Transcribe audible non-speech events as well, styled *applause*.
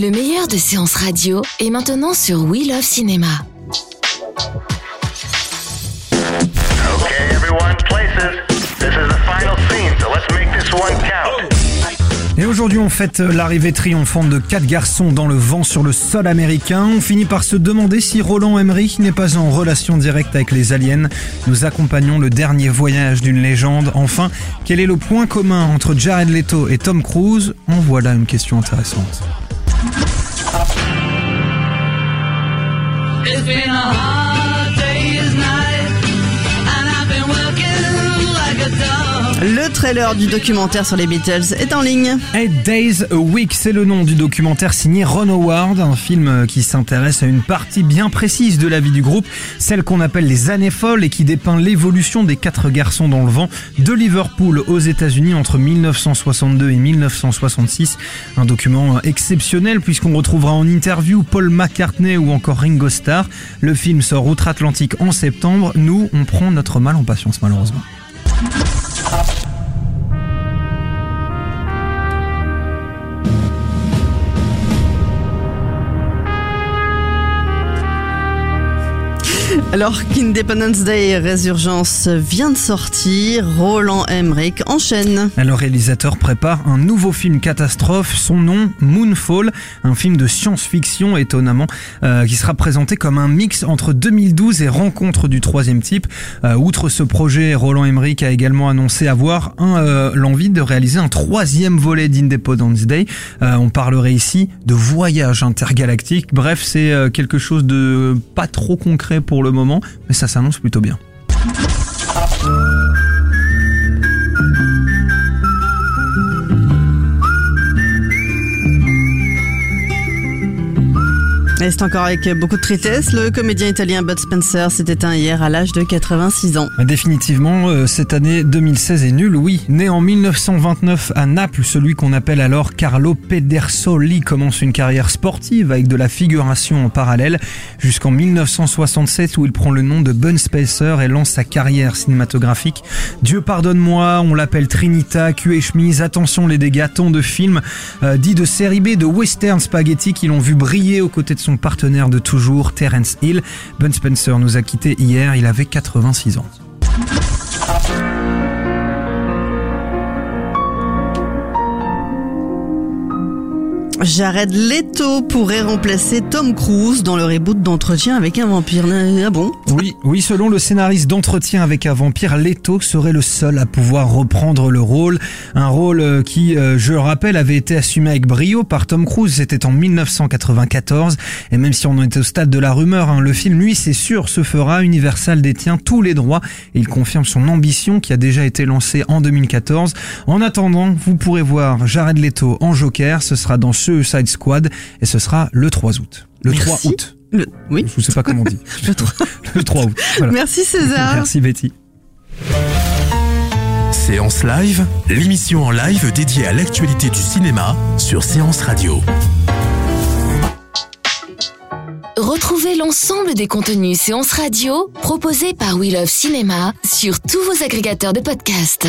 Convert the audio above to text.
Le meilleur de séances radio est maintenant sur We Love Cinéma. Okay, everyone, places. This is the final scene, so let's make this one count. Et aujourd'hui, on fête l'arrivée triomphante de quatre garçons dans le vent sur le sol américain. On finit par se demander si Roland Emmerich n'est pas en relation directe avec les aliens. Nous accompagnons le dernier voyage d'une légende. Enfin, quel est le point commun entre Jared Leto et Tom Cruise? En voilà une question intéressante. It's been a hard Le trailer du documentaire sur les Beatles est en ligne. Eight Days a Week, c'est le nom du documentaire signé Ron Howard, un film qui s'intéresse à une partie bien précise de la vie du groupe, celle qu'on appelle les années folles et qui dépeint l'évolution des quatre garçons dans le vent de Liverpool aux États-Unis entre 1962 et 1966. Un document exceptionnel puisqu'on retrouvera en interview Paul McCartney ou encore Ringo Starr. Le film sort outre-Atlantique en septembre. Nous, on prend notre mal en patience malheureusement. ครับ Alors qu'Independence Day Résurgence vient de sortir, Roland Emmerich enchaîne. Le réalisateur prépare un nouveau film catastrophe, son nom Moonfall, un film de science-fiction étonnamment, euh, qui sera présenté comme un mix entre 2012 et Rencontre du troisième type. Euh, outre ce projet, Roland Emmerich a également annoncé avoir euh, l'envie de réaliser un troisième volet d'Independence Day. On parlerait ici de voyage intergalactique. Bref, c'est quelque chose de pas trop concret pour le moment, mais ça s'annonce plutôt bien. C'est encore avec beaucoup de tristesse, le comédien italien Bud Spencer s'est éteint hier à l'âge de 86 ans. Définitivement, euh, cette année 2016 est nulle, oui. Né en 1929 à Naples, celui qu'on appelle alors Carlo Pedersoli commence une carrière sportive avec de la figuration en parallèle jusqu'en 1967 où il prend le nom de Bud Spencer et lance sa carrière cinématographique. Dieu pardonne-moi, on l'appelle Trinita, cul et chemise, attention les dégâts, tant de films euh, dits de série B, de western spaghetti qui l'ont vu briller aux côtés de son partenaire de toujours, Terence Hill. Bud Spencer nous a quittés hier, il avait 86 ans. Jared Leto pourrait remplacer Tom Cruise dans le reboot d'entretien avec un vampire. Ah bon? Oui, oui, selon le scénariste d'entretien avec un vampire, Leto serait le seul à pouvoir reprendre le rôle. Un rôle euh, qui, euh, je le rappelle, avait été assumé avec brio par Tom Cruise. C'était en 1994. Et même si on en était au stade de la rumeur, hein, le film, lui, c'est sûr, se fera. Universal détient tous les droits il confirme son ambition qui a déjà été lancée en 2014. En attendant, vous pourrez voir Jared Leto en Joker. Ce sera dans Suicide Squad et ce sera le 3 août. Le Merci. 3 août. Le- Oui. Je ne sais pas comment on dit. *laughs* Le 3. *laughs* Le 3 août. Voilà. Merci César. *laughs* Merci Betty. Séance Live, l'émission en live dédiée à l'actualité du cinéma sur Séance Radio. Retrouvez l'ensemble des contenus séances radio proposés par We Love Cinéma sur tous vos agrégateurs de podcasts.